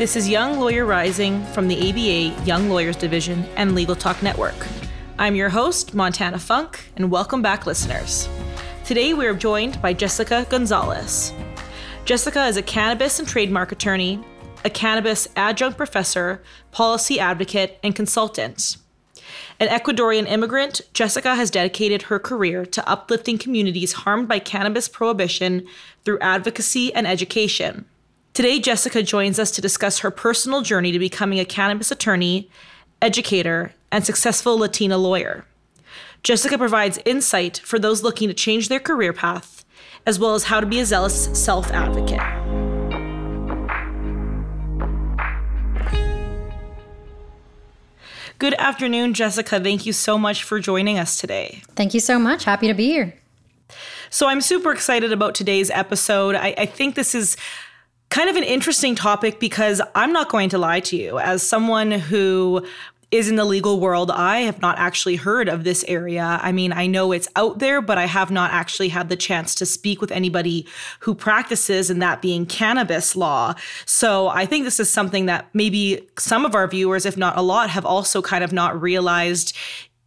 This is Young Lawyer Rising from the ABA Young Lawyers Division and Legal Talk Network. I'm your host, Montana Funk, and welcome back, listeners. Today we are joined by Jessica Gonzalez. Jessica is a cannabis and trademark attorney, a cannabis adjunct professor, policy advocate, and consultant. An Ecuadorian immigrant, Jessica has dedicated her career to uplifting communities harmed by cannabis prohibition through advocacy and education. Today, Jessica joins us to discuss her personal journey to becoming a cannabis attorney, educator, and successful Latina lawyer. Jessica provides insight for those looking to change their career path, as well as how to be a zealous self advocate. Good afternoon, Jessica. Thank you so much for joining us today. Thank you so much. Happy to be here. So, I'm super excited about today's episode. I, I think this is kind of an interesting topic because I'm not going to lie to you. As someone who is in the legal world, I have not actually heard of this area. I mean, I know it's out there, but I have not actually had the chance to speak with anybody who practices, and that being cannabis law. So I think this is something that maybe some of our viewers, if not a lot, have also kind of not realized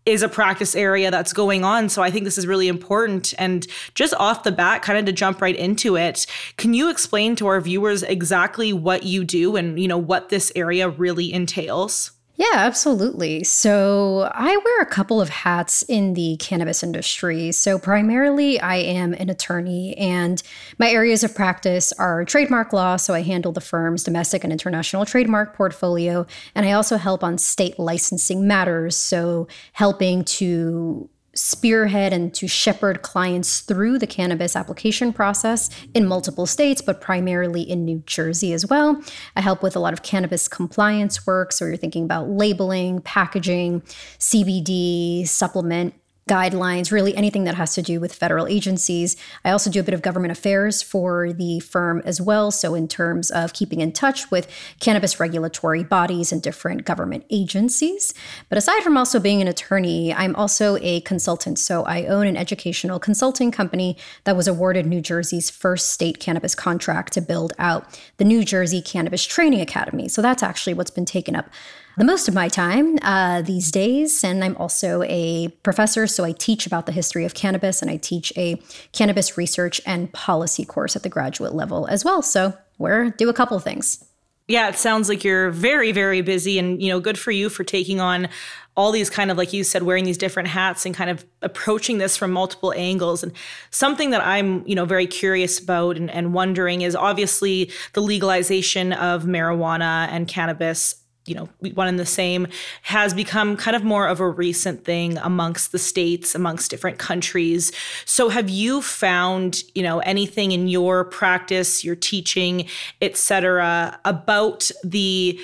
is a practice area that's going on. So I think this is really important. And just off the bat, kind of to jump right into it, can you explain to our viewers exactly what you do and, you know, what this area really entails? Yeah, absolutely. So I wear a couple of hats in the cannabis industry. So primarily, I am an attorney, and my areas of practice are trademark law. So I handle the firm's domestic and international trademark portfolio. And I also help on state licensing matters. So helping to spearhead and to shepherd clients through the cannabis application process in multiple states, but primarily in New Jersey as well. I help with a lot of cannabis compliance work. So you're thinking about labeling, packaging, CBD, supplement guidelines, really anything that has to do with federal agencies. I also do a bit of government affairs for the firm as well. So, in terms of keeping in touch with cannabis regulatory bodies and different government agencies. But aside from also being an attorney, I'm also a consultant. So, I own an educational consulting company that was awarded New Jersey's first state cannabis contract to build out the New Jersey Cannabis Training Academy. So, that's actually what's been taken up the most of my time uh, these days. And I'm also a professor, so I teach about the history of cannabis and I teach a cannabis research and policy course at the graduate level as well. So we're do a couple of things. Yeah, it sounds like you're very, very busy, and you know, good for you for taking on all these kind of like you said wearing these different hats and kind of approaching this from multiple angles and something that i'm you know very curious about and, and wondering is obviously the legalization of marijuana and cannabis you know one and the same has become kind of more of a recent thing amongst the states amongst different countries so have you found you know anything in your practice your teaching etc about the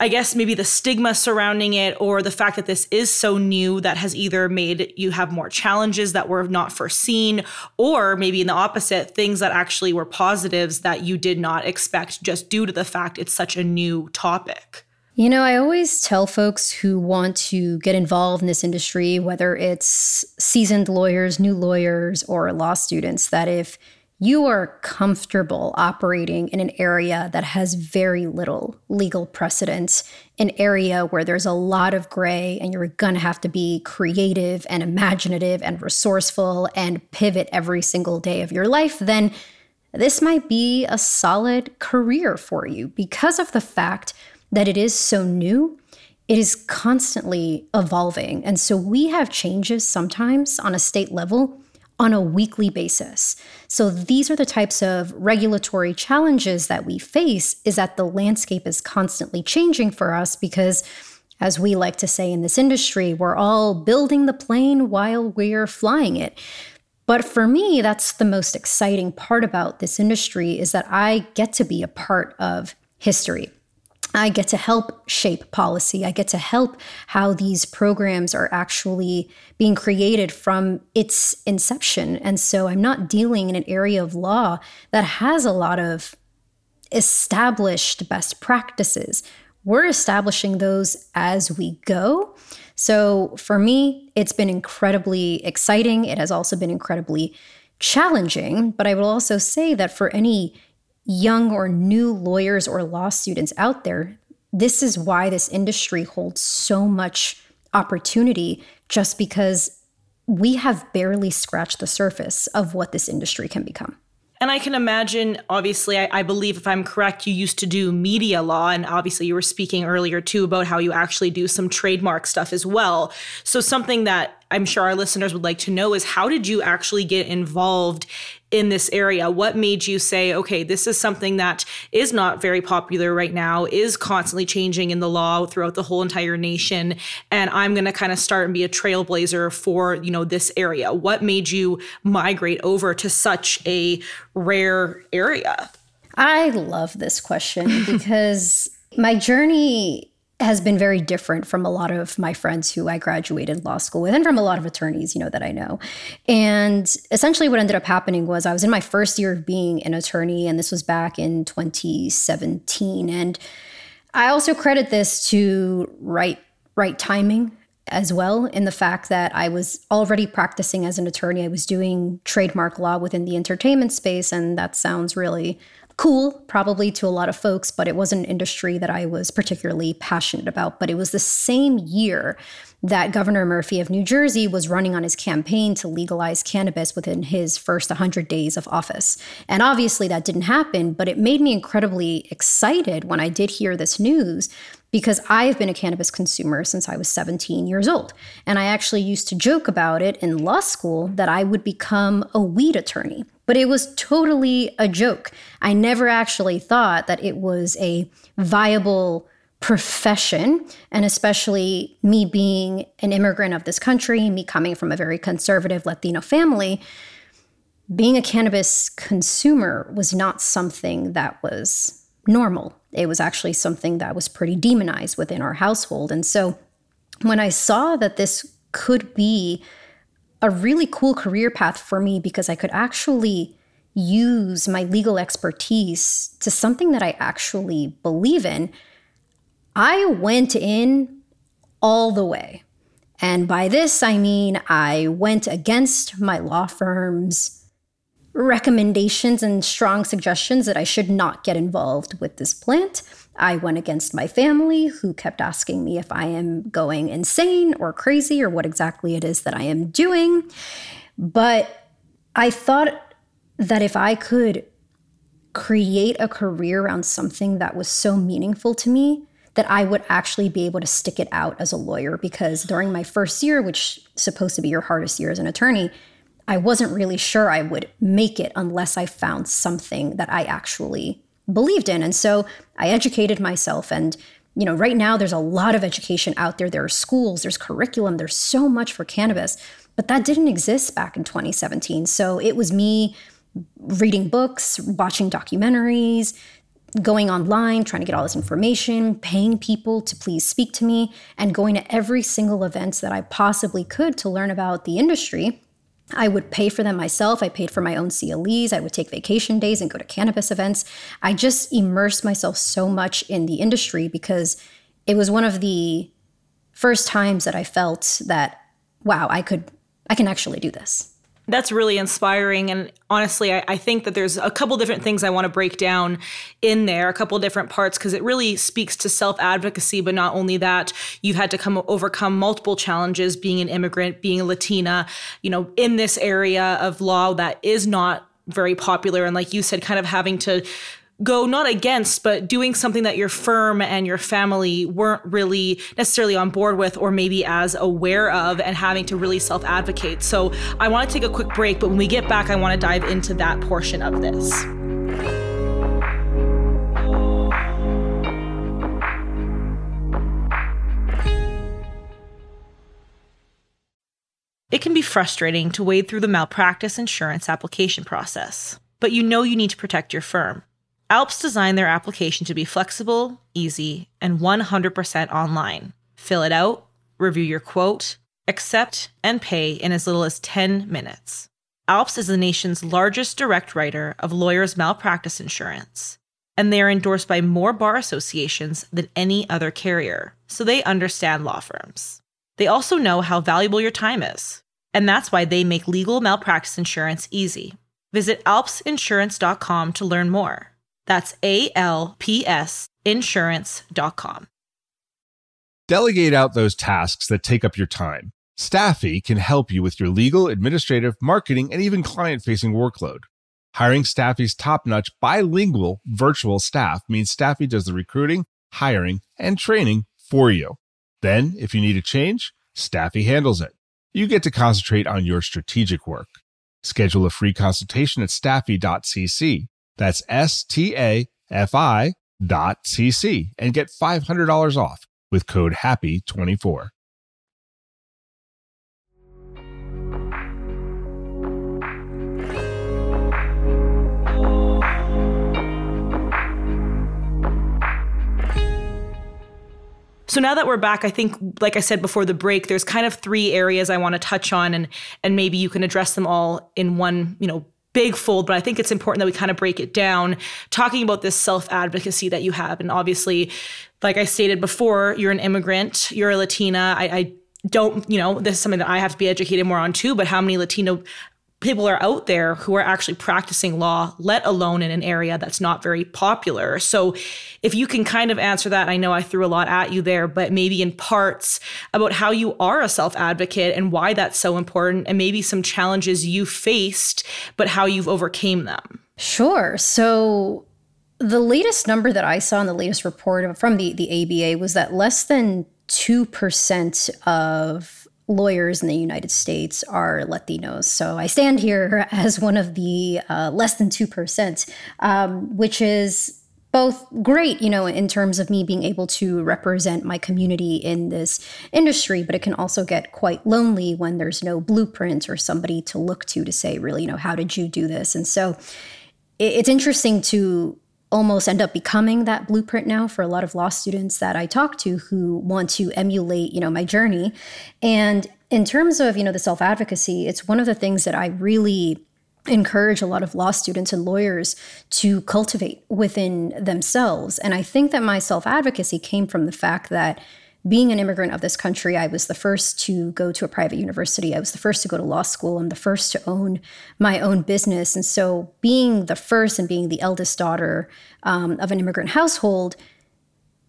I guess maybe the stigma surrounding it or the fact that this is so new that has either made you have more challenges that were not foreseen, or maybe in the opposite, things that actually were positives that you did not expect just due to the fact it's such a new topic. You know, I always tell folks who want to get involved in this industry, whether it's seasoned lawyers, new lawyers, or law students, that if you are comfortable operating in an area that has very little legal precedent, an area where there's a lot of gray and you're going to have to be creative and imaginative and resourceful and pivot every single day of your life, then this might be a solid career for you because of the fact that it is so new, it is constantly evolving. And so we have changes sometimes on a state level on a weekly basis. So these are the types of regulatory challenges that we face is that the landscape is constantly changing for us because as we like to say in this industry, we're all building the plane while we're flying it. But for me, that's the most exciting part about this industry is that I get to be a part of history. I get to help shape policy. I get to help how these programs are actually being created from its inception. And so I'm not dealing in an area of law that has a lot of established best practices. We're establishing those as we go. So for me, it's been incredibly exciting. It has also been incredibly challenging. But I will also say that for any young or new lawyers or law students out there, this is why this industry holds so much opportunity just because we have barely scratched the surface of what this industry can become. And I can imagine, obviously, I, I, believe if I'm correct, you used to do media law. And obviously, you were speaking earlier too about how you actually do some trademark stuff as well. So, something that I'm sure our listeners would like to know is how did you actually get involved in this area? What made you say, okay, this is something that is not very popular right now, is constantly changing in the law throughout the whole entire nation, and I'm going to kind of start and be a trailblazer for, you know, this area? What made you migrate over to such a rare area? I love this question because my journey has been very different from a lot of my friends who I graduated law school with and from a lot of attorneys, you know, that I know. And essentially what ended up happening was I was in my first year of being an attorney and this was back in 2017 and I also credit this to right right timing as well in the fact that I was already practicing as an attorney. I was doing trademark law within the entertainment space and that sounds really cool, probably to a lot of folks, but it wasn't an industry that I was particularly passionate about. But it was the same year that Governor Murphy of New Jersey was running on his campaign to legalize cannabis within his first 100 days of office. And obviously that didn't happen, but it made me incredibly excited when I did hear this news because I've been a cannabis consumer since I was 17 years old. And I actually used to joke about it in law school that I would become a weed attorney but it was totally a joke. I never actually thought that it was a viable profession, and especially me being an immigrant of this country, me coming from a very conservative Latino family, being a cannabis consumer was not something that was normal. It was actually something that was pretty demonized within our household. And so when I saw that this could be a really cool career path for me because I could actually use my legal expertise to something that I actually believe in. I went in all the way. And by this, I mean I went against my law firm's recommendations and strong suggestions that I should not get involved with this plant. I went against my family, who kept asking me if I am going insane or crazy or what exactly it is that I am doing. But I thought that if I could create a career around something that was so meaningful to me, that I would actually be able to stick it out as a lawyer. Because during my first year, which is supposed to be your hardest year as an attorney, I wasn't really sure I would make it unless I found something that I actually believed in. And so I educated myself and you know, right now there's a lot of education out there. There are schools, there's curriculum, there's so much for cannabis, but that didn't exist back in 2017. So it was me reading books, watching documentaries, going online, trying to get all this information, paying people to please speak to me, and going to every single event that I possibly could to learn about the industry I would pay for them myself. I paid for my own CLEs. I would take vacation days and go to cannabis events. I just immersed myself so much in the industry because it was one of the first times that I felt that, wow, I could, I can actually do this. That's really inspiring. And honestly, I, I, think that there's a couple different things I want to break down in there, a couple different parts, because it really speaks to self advocacy. But not only that, you've had to come overcome multiple challenges being an immigrant, being a Latina, you know, in this area of law that is not very popular. And like you said, kind of having to go not against, but doing something that your firm and your family weren't really necessarily on board with or maybe as aware of and having to really self advocate. So I want to take a quick break, but when we get back, I want to dive into that portion of this. It can be frustrating to wade through the malpractice insurance application process, but you know you need to protect your firm. Alps designed their application to be flexible, easy, and 100% online. Fill it out, review your quote, accept, and pay in as little as 10 minutes. Alps is the nation's largest direct writer of lawyers' malpractice insurance, and they are endorsed by more bar associations than any other carrier, so they understand law firms. They also know how valuable your time is, and that's why they make legal malpractice insurance easy. Visit alpsinsurance.com to learn more. That's A L P S insurance.com. Delegate out those tasks that take up your time. Staffi can help you with your legal, administrative, marketing, and even client facing workload. Hiring Staffi's top notch bilingual virtual staff means Staffi does the recruiting, hiring, and training for you. Then, if you need a change, Staffy handles it. You get to concentrate on your strategic work. Schedule a free consultation at staffi.cc. That's S T A F I dot cc and get $500 off with code HAPPY24. So now that we're back, I think, like I said before the break, there's kind of three areas I want to touch on, and and maybe you can address them all in one, you know, big fold. But I think it's important that we kind of break it down, talking about this self advocacy that you have, and obviously, like I stated before, you're an immigrant, you're a Latina. I, I don't, you know, this is something that I have to be educated more on too. But how many Latino people are out there who are actually practicing law, let alone in an area that's not very popular. So, if you can kind of answer that, I know I threw a lot at you there, but maybe in parts about how you are a self advocate and why that's so important, and maybe some challenges you faced, but how you've overcame them. Sure. So, the latest number that I saw in the latest report from the, the ABA was that less than 2% of lawyers in the United States are Latinos. So I stand here as one of the uh, less than 2%, um, which is both great, you know, in terms of me being able to represent my community in this industry, but it can also get quite lonely when there's no blueprint or somebody to look to to say, really, you know, how did you do this? And so it's interesting to almost end up becoming that blueprint now for a lot of law students that I talk to who want to emulate, you know, my journey. And in terms of, you know, the self-advocacy, it's one of the things that I really encourage a lot of law students and lawyers to cultivate within themselves. And I think that my self-advocacy came from the fact that being an immigrant of this country, I was the first to go to a private university. I was the first to go to law school. I'm the first to own my own business. And so, being the first and being the eldest daughter um, of an immigrant household,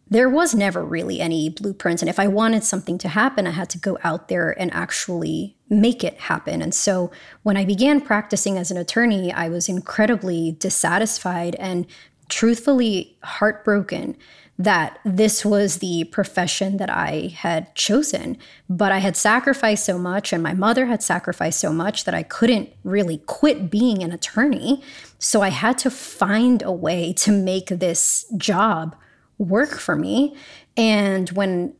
there was never really any blueprint. And if I wanted something to happen, I had to go out there and actually make it happen. And so, when I began practicing as an attorney, I was incredibly dissatisfied and truthfully heartbroken that this was the profession that I had chosen. But I had sacrificed so much, and my mother had sacrificed so much that I couldn't really quit being an attorney. So I had to find a way to make this job work for me. And when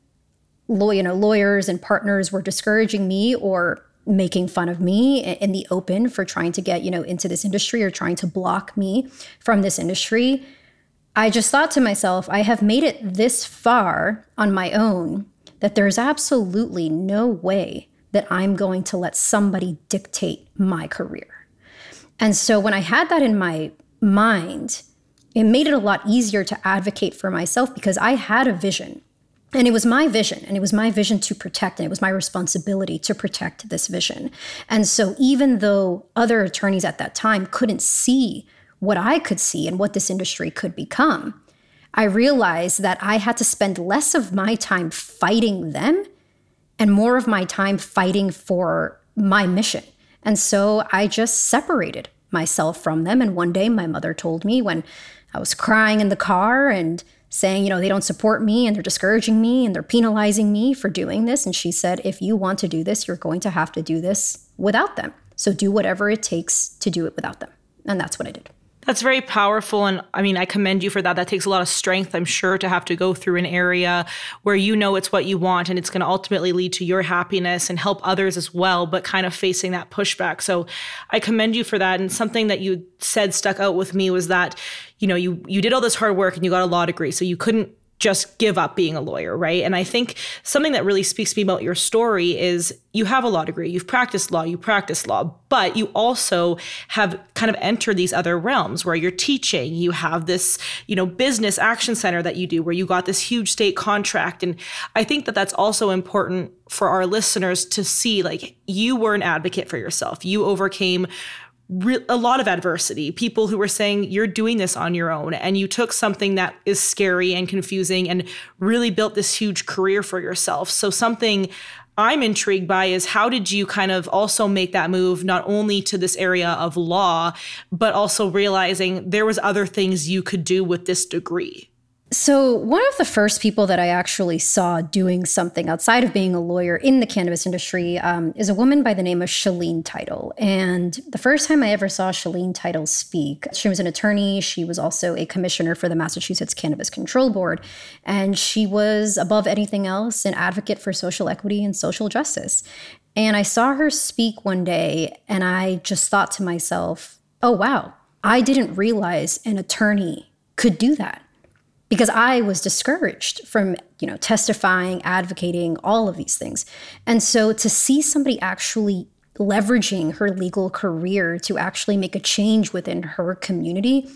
you know, lawyers and partners were discouraging me or making fun of me in the open for trying to get you know into this industry or trying to block me from this industry I just thought to myself, I have made it this far on my own that there's absolutely no way that I'm going to let somebody dictate my career. And so when I had that in my mind, it made it a lot easier to advocate for myself because I had a vision. And it was my vision, and it was my vision to protect, and it was my responsibility to protect this vision. And so, even though other attorneys at that time couldn't see what I could see and what this industry could become, I realized that I had to spend less of my time fighting them and more of my time fighting for my mission. And so I just separated myself from them. And one day my mother told me when I was crying in the car and saying, you know, they don't support me and they're discouraging me and they're penalizing me for doing this. And she said, if you want to do this, you're going to have to do this without them. So do whatever it takes to do it without them. And that's what I did. That's very powerful. And I mean, I commend you for that. That takes a lot of strength, I'm sure, to have to go through an area where you know it's what you want and it's going to ultimately lead to your happiness and help others as well, but kind of facing that pushback. So I commend you for that. And something that you said stuck out with me was that, you know, you you did all this hard work and you got a law degree. So you couldn't just give up being a lawyer, right? And I think something that really speaks to me about your story is you have a law degree, you've practiced law, you practice law, but you also have kind of entered these other realms where you're teaching, you have this, you know, business action center that you do where you got this huge state contract and I think that that's also important for our listeners to see like you were an advocate for yourself. You overcame re- a lot of adversity, people who were saying, You're doing this on your own. And you took something that is scary and confusing and really built this huge career for yourself. So, something I'm intrigued by is how did you kind of also make that move not only to this area of law, but also realizing there was other things you could do with this degree? So, one of the first people that I actually saw doing something outside of being a lawyer in the cannabis industry um, is a woman by the name of Shaleen Title. And the first time I ever saw Shaleen Title speak, she was an attorney. She was also a commissioner for the Massachusetts Cannabis Control Board. And she was, above anything else, an advocate for social equity and social justice. And I saw her speak one day, and I just thought to myself, oh, wow, I didn't realize an attorney could do that because I was discouraged from, you know, testifying, advocating, all of these things. And so to see somebody actually leveraging her legal career to actually make a change within her community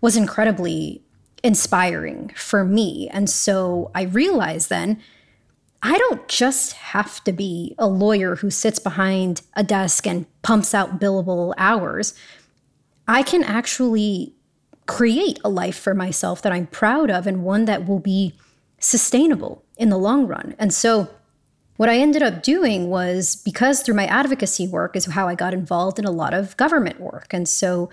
was incredibly inspiring for me. And so I realized then I don't just have to be a lawyer who sits behind a desk and pumps out billable hours. I can actually create a life for myself that I'm proud of and one that will be sustainable in the long run. And so, what I ended up doing was because through my advocacy work is how I got involved in a lot of government work. And so,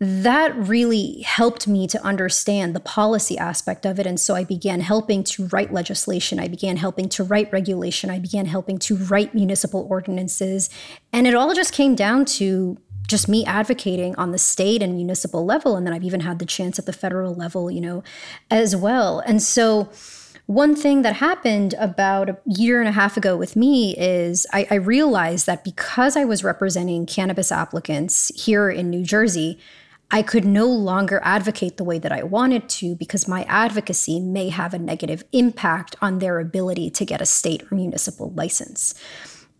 that really helped me to understand the policy aspect of it. And so I began helping to write legislation. I began helping to write regulation. I began helping to write municipal ordinances. And it all just came down to just me advocating on the state and municipal level. And then I've even had the chance at the federal level, you know, as well. And so, one thing that happened about a year and a half ago with me is I, I, realized that because I was representing cannabis applicants here in New Jersey, I could no longer advocate the way that I wanted to because my advocacy may have a negative impact on their ability to get a state or municipal license.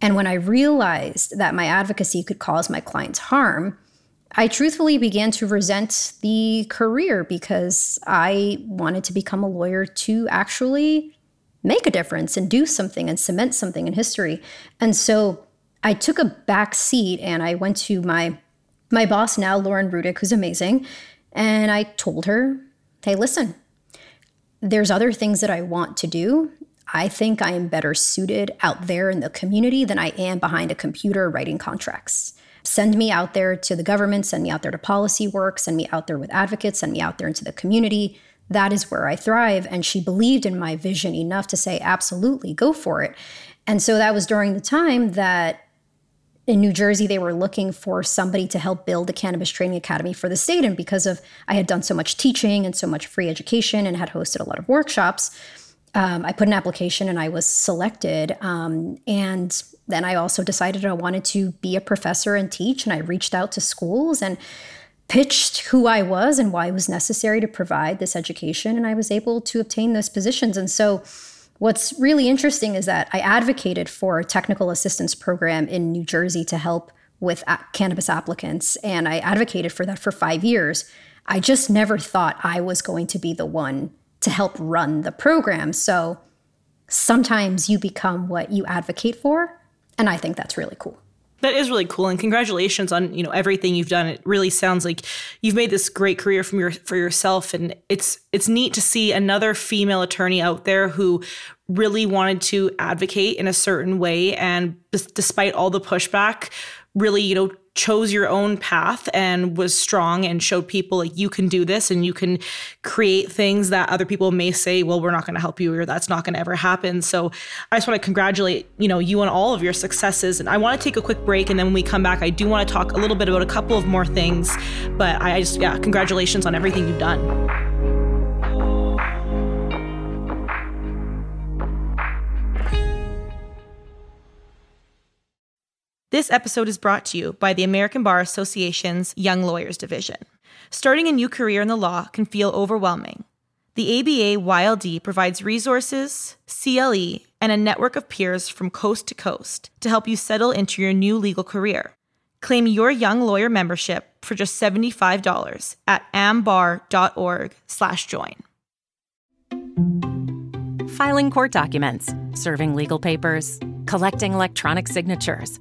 And when I realized that my advocacy could cause my clients harm, I truthfully began to resent the career because I wanted to become a lawyer to actually make a difference and do something and cement something in history. And so I took a back seat and I went to my my boss now, Lauren Rudick, who's amazing, and I told her, "Hey, listen, there's other things that I want to do I think I am better suited out there in the community than I am behind a computer writing contracts. Send me out there to the government, send me out there to policy work, send me out there with advocates, send me out there into the community. That is where I thrive. And she believed in my vision enough to say, absolutely, go for it. And so that was during the time that in New Jersey, they were looking for somebody to help build a cannabis training academy for the state. And because of I had done so much teaching and so much free education and had hosted a lot of workshops, um, I put an application and I was selected. Um, and then I also decided I wanted to be a professor and teach. And I reached out to schools and pitched who I was and why it was necessary to provide this education. And I was able to obtain those positions. And so, what's really interesting is that I advocated for a technical assistance program in New Jersey to help with a- cannabis applicants. And I advocated for that for five years. I just never thought I was going to be the one to help run the program. So sometimes you become what you advocate for. And I think that's really cool. That is really cool, and congratulations on you know everything you've done. It really sounds like you've made this great career from your for yourself, and it's it's neat to see another female attorney out there who really wanted to advocate in a certain way, and despite all the pushback, really you know chose your own path and was strong and showed people like you can do this and you can create things that other people may say well we're not going to help you or that's not going to ever happen. So i just want to congratulate you know you on all of your successes and i want to take a quick break and then when we come back i do want to talk a little bit about a couple of more things but i just yeah congratulations on everything you've done This episode is brought to you by the American Bar Association's Young Lawyers Division. Starting a new career in the law can feel overwhelming. The ABA YLD provides resources, CLE, and a network of peers from coast to coast to help you settle into your new legal career. Claim your young lawyer membership for just $75 at ambar.org/join. Filing court documents, serving legal papers, collecting electronic signatures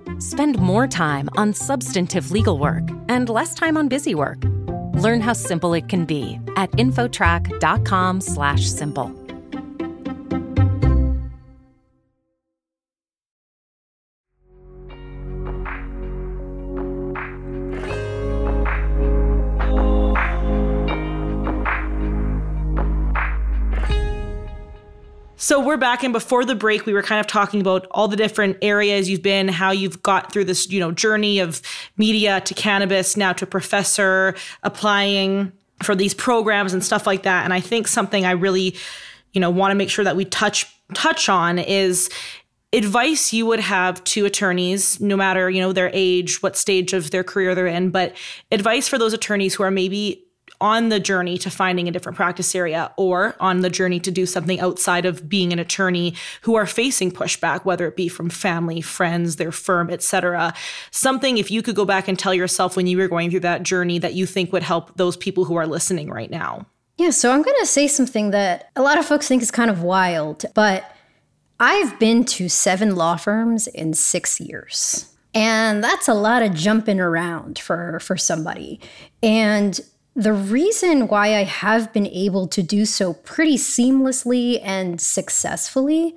Spend more time on substantive legal work and less time on busy work. Learn how simple it can be at infotrack.com/simple. So we're back and before the break we were kind of talking about all the different areas you've been, how you've got through this, you know, journey of media to cannabis, now to professor, applying for these programs and stuff like that. And I think something I really, you know, want to make sure that we touch touch on is advice you would have to attorneys no matter you know their age what stage of their career they're in but advice for those attorneys who are maybe on the journey to finding a different practice area or on the journey to do something outside of being an attorney who are facing pushback whether it be from family friends their firm etc something if you could go back and tell yourself when you were going through that journey that you think would help those people who are listening right now. Yeah so i'm going to say something that a lot of folks think is kind of wild but i've been to seven law firms in six years and that's a lot of jumping around for for somebody. And the reason why I have been able to do so pretty seamlessly and successfully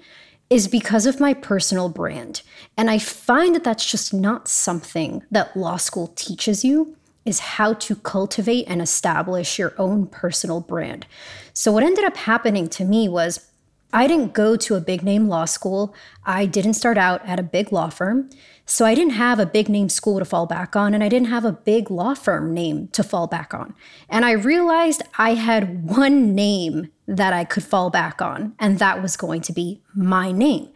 is because of my personal brand. And I find that that's just not something that law school teaches you is how to cultivate and establish your own personal brand. So what ended up happening to me was I didn't go to a big name law school. I didn't start out at a big law firm. So I didn't have a big name school to fall back on, and I didn't have a big law firm name to fall back on. And I realized I had one name that I could fall back on, and that was going to be my name.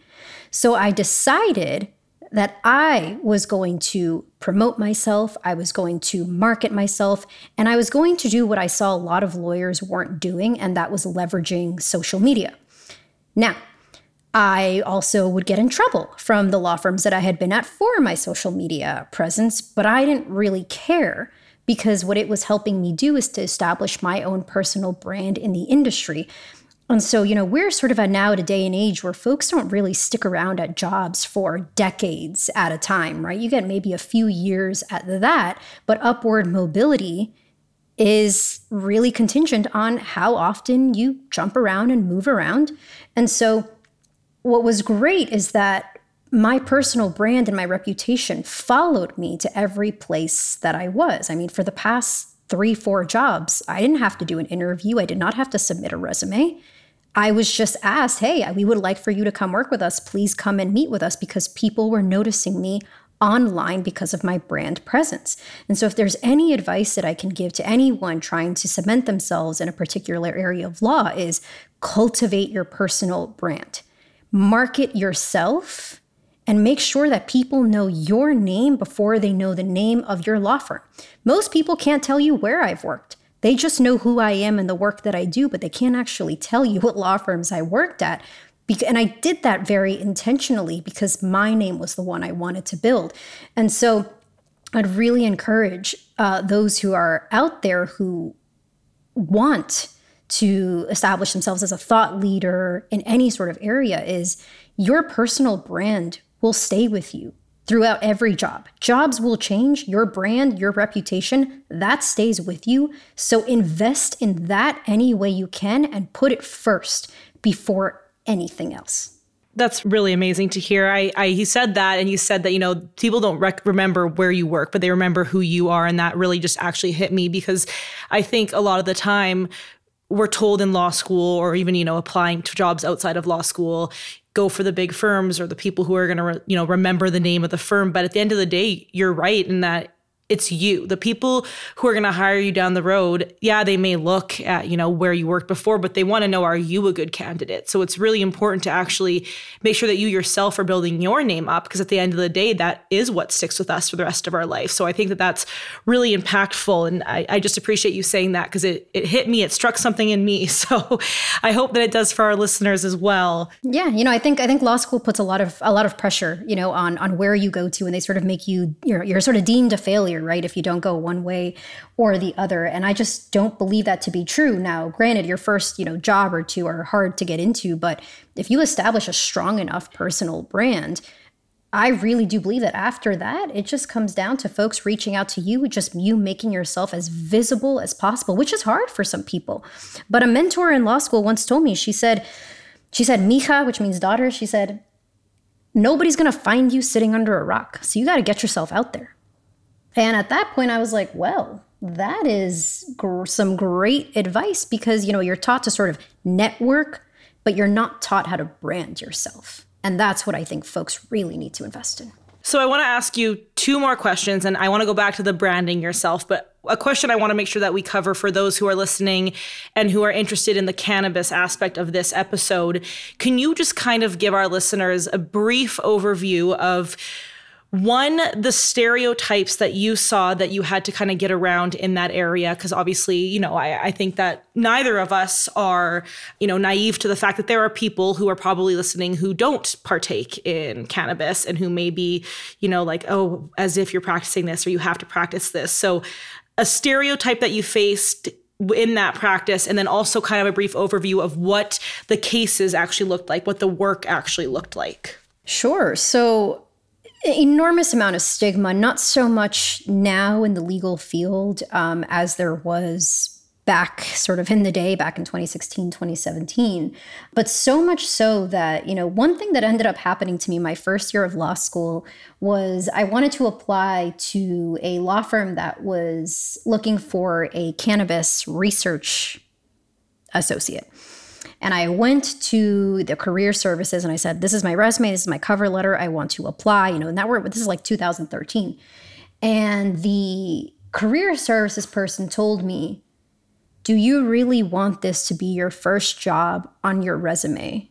So I decided that I was going to promote myself, I was going to market myself, and I was going to do what I saw a lot of lawyers weren't doing, and that was leveraging social media. Now, I also would get in trouble from the law firms that I had been at for my social media presence, but I didn't really care because what it was helping me do is to establish my own personal brand in the industry. And so, you know, we're sort of at now at a day and age where folks don't really stick around at jobs for decades at a time, right? You get maybe a few years at that, but upward mobility is really contingent on how often you jump around and move around. And so, what was great is that my personal brand and my reputation followed me to every place that I was. I mean, for the past three, four jobs, I didn't have to do an interview, I did not have to submit a resume. I was just asked, hey, we would like for you to come work with us. Please come and meet with us because people were noticing me online because of my brand presence. And so, if there's any advice that I can give to anyone trying to cement themselves in a particular area of law, is cultivate your personal brand market yourself and make sure that people know your name before they know the name of your law firm. Most people can't tell you where I've worked. They just know who I am and the work that I do, but they can't actually tell you what law firms I worked at. And I did that very intentionally because my name was the one I wanted to build. And so I'd really encourage uh, those who are out there who want to establish themselves as a thought leader in any sort of area is your personal brand will stay with you throughout every job. Jobs will change, your brand, your reputation, that stays with you. So invest in that any way you can and put it first before anything else. That's really amazing to hear. I, I he said that, and you said that you know people don't rec- remember where you work, but they remember who you are, and that really just actually hit me because I think a lot of the time we're told in law school or even you know applying to jobs outside of law school go for the big firms or the people who are going to re- you know remember the name of the firm. But at the end of the day you're right in that it's you. The people who are going to hire you down the road, yeah, they may look at, you know, where you worked before, but they want to know are you a good candidate? So it's really important to actually make sure that you yourself are building your name up because at the end of the day, that is what sticks with us for the rest of our life. So I think that that's really impactful. And I, I just appreciate you saying that because it, it hit me, it struck something in me. So I hope that it does for our listeners as well. Yeah. You know, I think, I think law school puts a lot of, a lot of pressure, you know, on, on where you go to and they sort of make you, you're, you're sort of deemed a failure right? If you don't go one way or the other. And I just don't believe that to be true. Now, granted, your first, you know, job or two are hard to get into, but if you establish a strong enough personal brand, I really do believe that after that, it just comes down to folks reaching out to you, just you making yourself as visible as possible, which is hard for some people. But a mentor in law school once told me, she said, she said, Mija, which means daughter, she said, nobody's gonna find you sitting under a rock. So you gotta get yourself out there. And at that point, I was like, well, that is gr- some great advice because, you know, you're taught to sort of network, but you're not taught how to brand yourself. And that's what I think folks really need to invest in. So I want to ask you two more questions, and I want to go back to the branding yourself. But a question I want to make sure that we cover for those who are listening and who are interested in the cannabis aspect of this episode. Can you just kind of give our listeners a brief overview of one the stereotypes that you saw that you had to kind of get around in that area because obviously you know I, I, think that neither of us are you know naive to the fact that there are people who are probably listening who don't partake in cannabis and who may be you know like oh as if you're practicing this or you have to practice this. So a stereotype that you faced in that practice and then also kind of a brief overview of what the cases actually looked like what the work actually looked like. Sure. So enormous amount of stigma, not so much now in the legal field um, as there was back sort of in the day back in 2016 2017 but so much so that you know one thing that ended up happening to me my first year of law school was i wanted to apply to a law firm that was looking for a cannabis research associate and I went to the career services and I said, This is my resume, this is my cover letter, I want to apply, you know, and that were this is like 2013. And the career services person told me, Do you really want this to be your first job on your resume?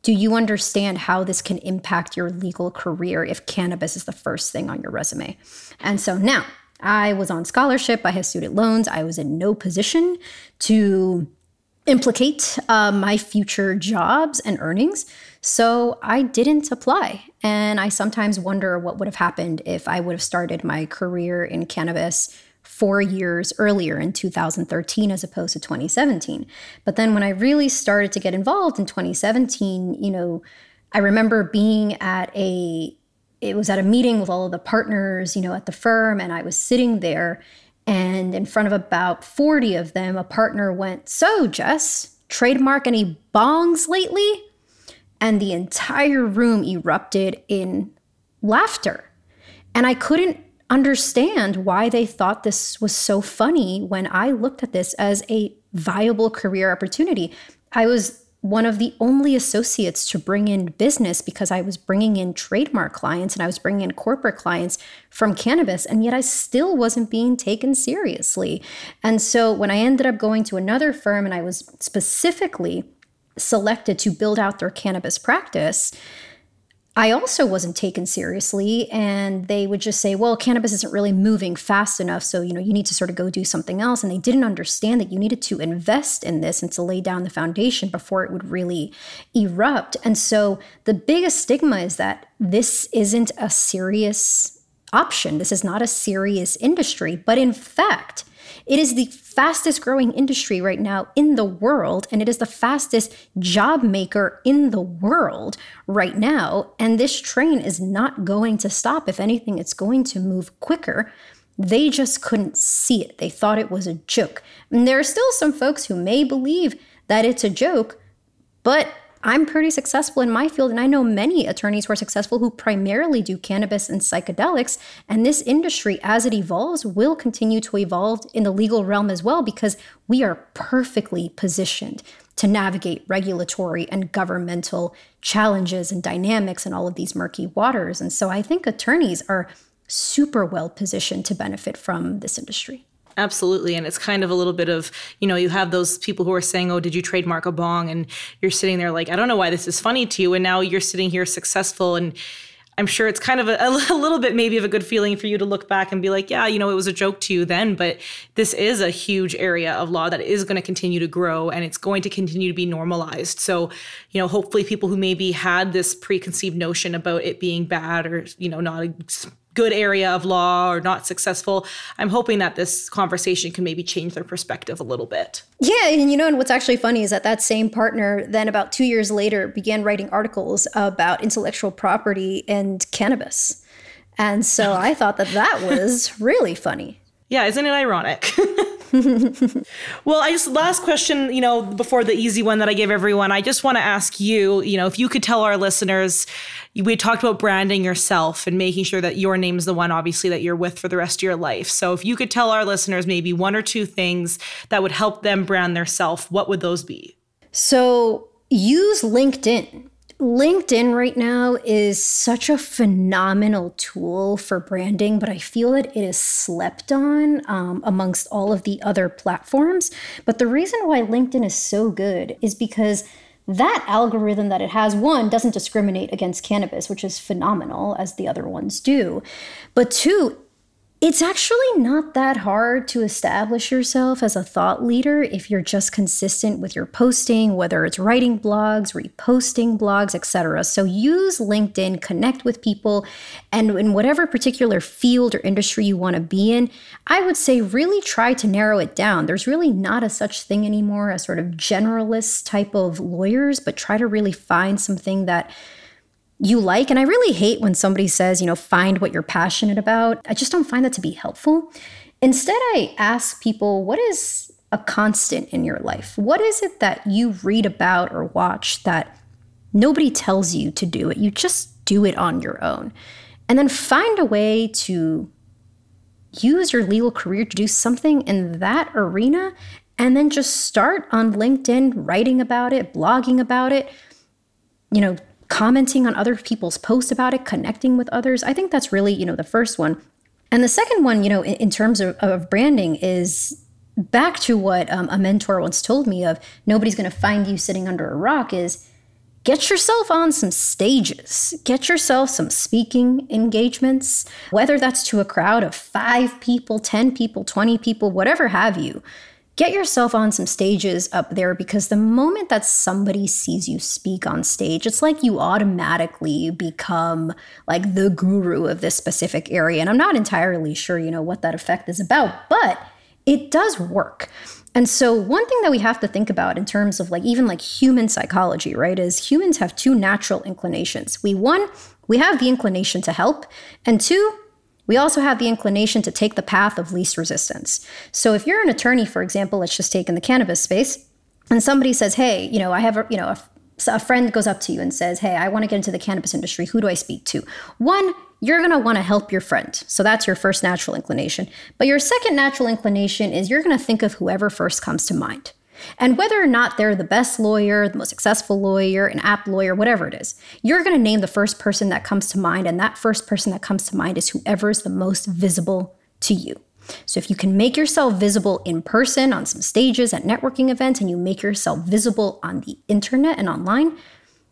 Do you understand how this can impact your legal career if cannabis is the first thing on your resume? And so now I was on scholarship, I have student loans, I was in no position to implicate uh, my future jobs and earnings. So I didn't apply. And I sometimes wonder what would have happened if I would have started my career in cannabis four years earlier in 2013 as opposed to 2017. But then when I really started to get involved in 2017, you know, I remember being at a it was at a meeting with all of the partners, you know, at the firm and I was sitting there and in front of about 40 of them, a partner went, So, Jess, trademark any bongs lately? And the entire room erupted in laughter. And I couldn't understand why they thought this was so funny when I looked at this as a viable career opportunity. I was one of the only associates to bring in business because I was bringing in trademark clients and I was bringing in corporate clients from cannabis, and yet I still wasn't being taken seriously. And so when I ended up going to another firm and I was specifically selected to build out their cannabis practice, I also wasn't taken seriously. And they would just say, well, cannabis isn't really moving fast enough. So, you know, you need to sort of go do something else. And they didn't understand that you needed to invest in this and to lay down the foundation before it would really erupt. And so the biggest stigma is that this isn't a serious option. This is not a serious industry. But in fact, it is the fastest growing industry right now in the world, and it is the fastest job maker in the world right now. And this train is not going to stop. If anything, it's going to move quicker. They just couldn't see it. They thought it was a joke. And there are still some folks who may believe that it's a joke, but I'm pretty successful in my field, and I know many attorneys who are successful who primarily do cannabis and psychedelics. And this industry, as it evolves, will continue to evolve in the legal realm as well because we are perfectly positioned to navigate regulatory and governmental challenges and dynamics and all of these murky waters. And so I think attorneys are super well positioned to benefit from this industry. Absolutely. And it's kind of a little bit of, you know, you have those people who are saying, oh, did you trademark a bong? And you're sitting there like, I don't know why this is funny to you. And now you're sitting here successful. And I'm sure it's kind of a, a, little bit maybe of a good feeling for you to look back and be like, yeah, you know, it was a joke to you then, but this is a huge area of law that is going to continue to grow and it's going to continue to be normalized. So, you know, hopefully people who maybe had this preconceived notion about it being bad or, you know, not good area of law or not successful. I'm hoping that this conversation can maybe change their perspective a little bit. Yeah, and you know, and what's actually funny is that that same partner then about two years later began writing articles about intellectual property and cannabis. And so I thought that that was really funny. Yeah, isn't it ironic? well, I just last question, you know, before the easy one that I gave everyone, I just want to ask you, you know, if you could tell our listeners, we talked about branding yourself and making sure that your name is the one obviously that you're with for the rest of your life. So if you could tell our listeners maybe one or two things that would help them brand their self, what would those be? So use LinkedIn. LinkedIn right now is such a phenomenal tool for branding, but I feel that it is slept on um, amongst all of the other platforms. But the reason why LinkedIn is so good is because that algorithm that it has, one, doesn't discriminate against cannabis, which is phenomenal, as the other ones do. But two, it's actually not that hard to establish yourself as a thought leader if you're just consistent with your posting, whether it's writing blogs, reposting blogs, etc. So use LinkedIn, connect with people, and in whatever particular field or industry you want to be in, I would say really try to narrow it down. There's really not a such thing anymore as sort of generalist type of lawyers, but try to really find something that you like. And I really hate when somebody says, you know, find what you're passionate about. I just don't find that to be helpful. Instead, I ask people, what is a constant in your life? What is it that you read about or watch that nobody tells you to do it? You just do it on your own. And then find a way to use your legal career to do something in that arena. And then just start on LinkedIn writing about it, blogging about it, you know, commenting on other people's posts about it, connecting with others. I think that's really, you know, the first one. And the second one, you know, in, in terms of, of, branding is back to what um, a mentor once told me of nobody's going to find you sitting under a rock is get yourself on some stages, get yourself some speaking engagements, whether that's to a crowd of five people, 10 people, 20 people, whatever have you get yourself on some stages up there because the moment that somebody sees you speak on stage, it's like you automatically become like the guru of this specific area. And I'm not entirely sure, you know, what that effect is about, but it does work. And so, one thing that we have to think about in terms of like even like human psychology, right, is humans have two natural inclinations. We, one, we have the inclination to help, and two, we also have the inclination to take the path of least resistance. So if you're an attorney, for example, let's just take in the cannabis space, and somebody says, "Hey, you know, I have a, you know, a, a friend goes up to you and says, "Hey, I want to get into the cannabis industry. Who do I speak to?" One, you're going to want to help your friend. So that's your first natural inclination. But your second natural inclination is you're going to think of whoever first comes to mind. And whether or not they're the best lawyer, the most successful lawyer, an app lawyer, whatever it is, you're going to name the first person that comes to mind. And that first person that comes to mind is whoever is the most visible to you. So if you can make yourself visible in person on some stages at networking events and you make yourself visible on the internet and online,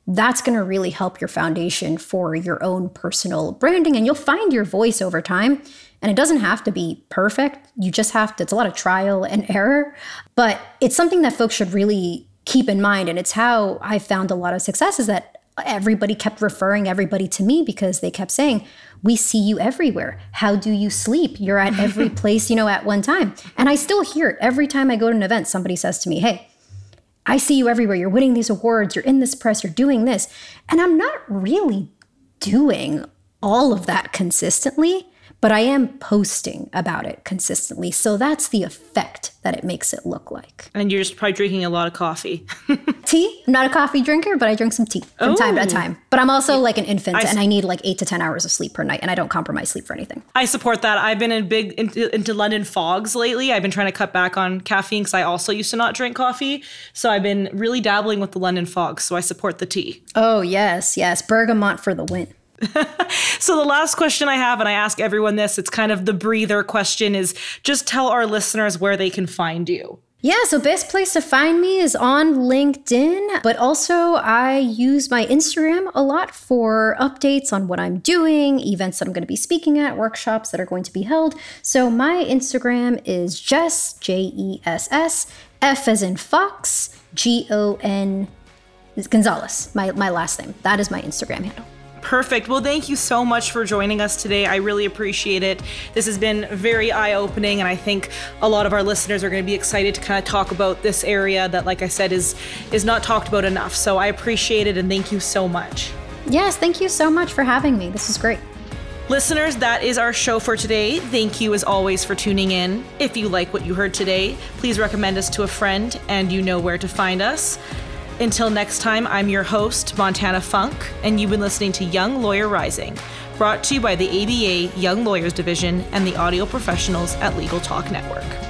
that's going to really help your foundation for your own personal branding and you'll find your voice over time and it doesn't have to be perfect. You just have to, it's a lot of trial and error, but it's something that folks should really keep in mind. And it's how I found a lot of success is that everybody kept referring everybody to me because they kept saying, We see you everywhere. How do you sleep? You're at every place, you know, at one time. And I still hear it every time I go to an event. Somebody says to me, Hey, I see you everywhere. You're winning these awards. You're in this press. You're doing this. And I'm not really doing all of that consistently but I am posting about it consistently. So that's the effect that it makes it look like. And you're just probably drinking a lot of coffee. tea? I'm not a coffee drinker, but I drink some tea from oh. time to oh. time. But I'm also like an infant I, and I need like eight to 10 hours of sleep per night and I don't compromise sleep for anything. I support that. I've been in big into, into London fogs lately. I've been trying to cut back on caffeine because I also used to not drink coffee. So I've been really dabbling with the London fogs. So I support the tea. Oh, yes, yes. Bergamot for the win. so the last question I have, and I ask everyone this, it's kind of the breather question is just tell our listeners where they can find you. Yeah, so best place to find me is on LinkedIn, but also I use my Instagram a lot for updates on what I'm doing, events that I'm going to be speaking at, workshops that are going to be held. So my Instagram is Jess, J E S S, F as in Fox, G O N Gonzalez, my, my last name. That is my Instagram handle. Perfect. Well, thank you so much for joining us today. I really appreciate it. This has been very eye opening, and I think a lot of our listeners are going to be excited to kind of talk about this area that, like I said, is is not talked about enough. So I appreciate it, and thank you so much. Yes, thank you so much for having me. This is great. Listeners, that is our show for today. Thank you as always for tuning in. If you like what you heard today, please recommend us to a friend, and you know where to find us. Until next time, I'm your host, Montana Funk, and you've been listening to Young Lawyer Rising, brought to you by the ABA Young Lawyers Division and the audio professionals at Legal Talk Network.